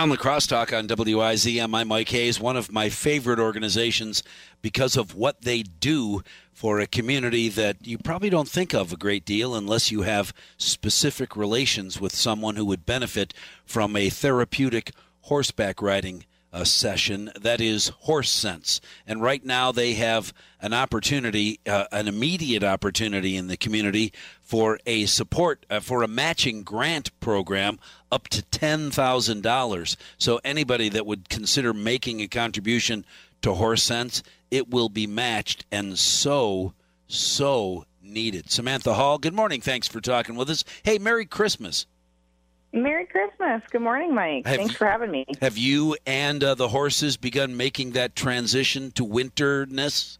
On the crosstalk on WIZM, I'm Mike Hayes, one of my favorite organizations because of what they do for a community that you probably don't think of a great deal unless you have specific relations with someone who would benefit from a therapeutic horseback riding a session that is horse sense. And right now they have an opportunity uh, an immediate opportunity in the community for a support uh, for a matching grant program up to $10,000 so anybody that would consider making a contribution to horse sense it will be matched and so so needed. Samantha Hall good morning. Thanks for talking with us. Hey merry christmas Merry Christmas. Good morning, Mike. Have Thanks for having me. Have you and uh, the horses begun making that transition to winterness?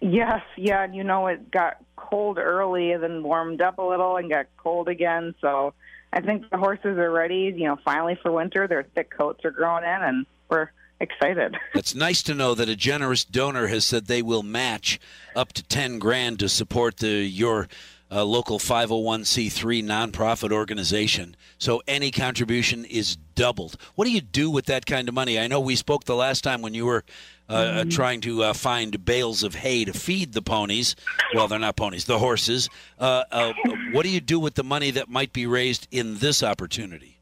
Yes, yeah. You know, it got cold early, and then warmed up a little, and got cold again. So I think the horses are ready. You know, finally for winter. Their thick coats are growing in, and we're excited. It's nice to know that a generous donor has said they will match up to ten grand to support the your a local 501c3 nonprofit organization. So any contribution is doubled. What do you do with that kind of money? I know we spoke the last time when you were uh, mm-hmm. trying to uh, find bales of hay to feed the ponies. Well, they're not ponies, the horses. Uh, uh what do you do with the money that might be raised in this opportunity?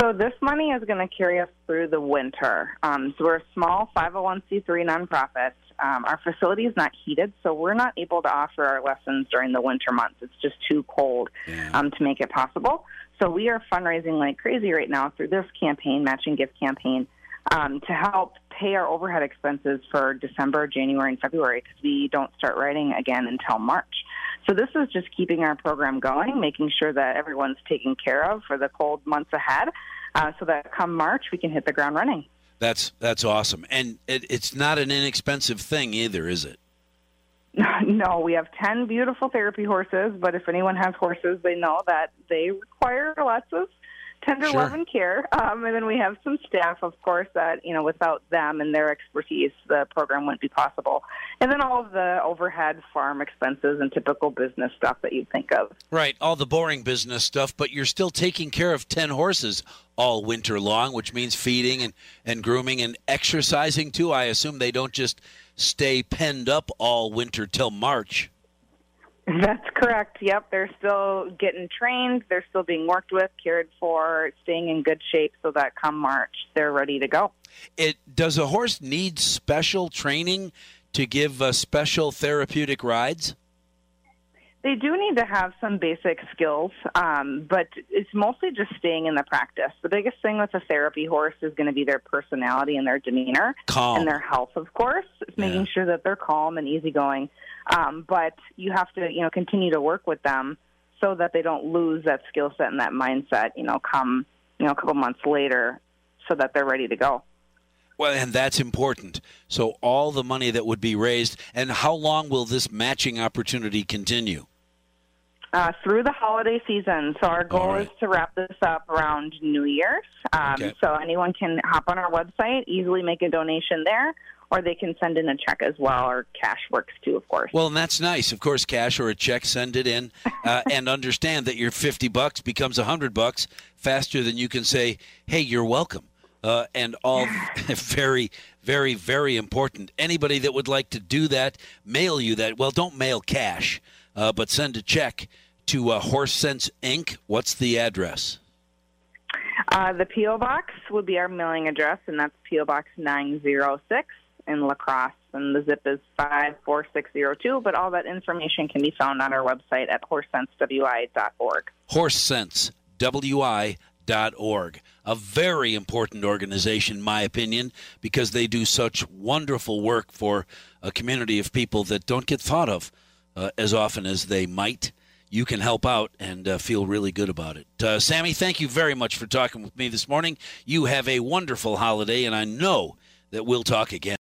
So this money is going to carry us through the winter. Um, so we're a small 501c3 nonprofit. Um, our facility is not heated, so we're not able to offer our lessons during the winter months. It's just too cold yeah. um, to make it possible. So we are fundraising like crazy right now through this campaign, matching gift campaign, um, to help pay our overhead expenses for December, January, and February because we don't start writing again until March. So this is just keeping our program going, making sure that everyone's taken care of for the cold months ahead, uh, so that come March we can hit the ground running. That's that's awesome, and it, it's not an inexpensive thing either, is it? No, we have ten beautiful therapy horses. But if anyone has horses, they know that they require lots of tender sure. love and care. Um, and then we have some staff, of course, that you know without them and their expertise, the program wouldn't be possible. And then all of the overhead farm expenses and typical business stuff that you think of. Right, all the boring business stuff, but you're still taking care of ten horses all winter long, which means feeding and, and grooming and exercising too. I assume they don't just stay penned up all winter till March. That's correct. Yep, they're still getting trained. They're still being worked with, cared for, staying in good shape so that come March they're ready to go. It does a horse need special training to give uh, special therapeutic rides? They do need to have some basic skills, um, but it's mostly just staying in the practice. The biggest thing with a therapy horse is going to be their personality and their demeanor calm. and their health, of course. It's making yeah. sure that they're calm and easygoing. Um, but you have to, you know, continue to work with them so that they don't lose that skill set and that mindset. You know, come you know a couple months later, so that they're ready to go. Well, and that's important. So all the money that would be raised, and how long will this matching opportunity continue? Uh, through the holiday season. So our goal right. is to wrap this up around New Year's. Um, okay. So anyone can hop on our website, easily make a donation there, or they can send in a check as well, or cash works too, of course. Well, and that's nice. Of course, cash or a check, send it in, uh, and understand that your fifty bucks becomes a hundred bucks faster than you can say, "Hey, you're welcome." Uh, and all very, very, very important. Anybody that would like to do that, mail you that. Well, don't mail cash, uh, but send a check to uh, Horse Sense Inc. What's the address? Uh, the P.O. Box would be our mailing address, and that's P.O. Box 906 in La Crosse, and the zip is 54602. But all that information can be found on our website at horsesensewi.org. Horsesensewi.org. A very important organization, in my opinion, because they do such wonderful work for a community of people that don't get thought of uh, as often as they might. You can help out and uh, feel really good about it. Uh, Sammy, thank you very much for talking with me this morning. You have a wonderful holiday, and I know that we'll talk again.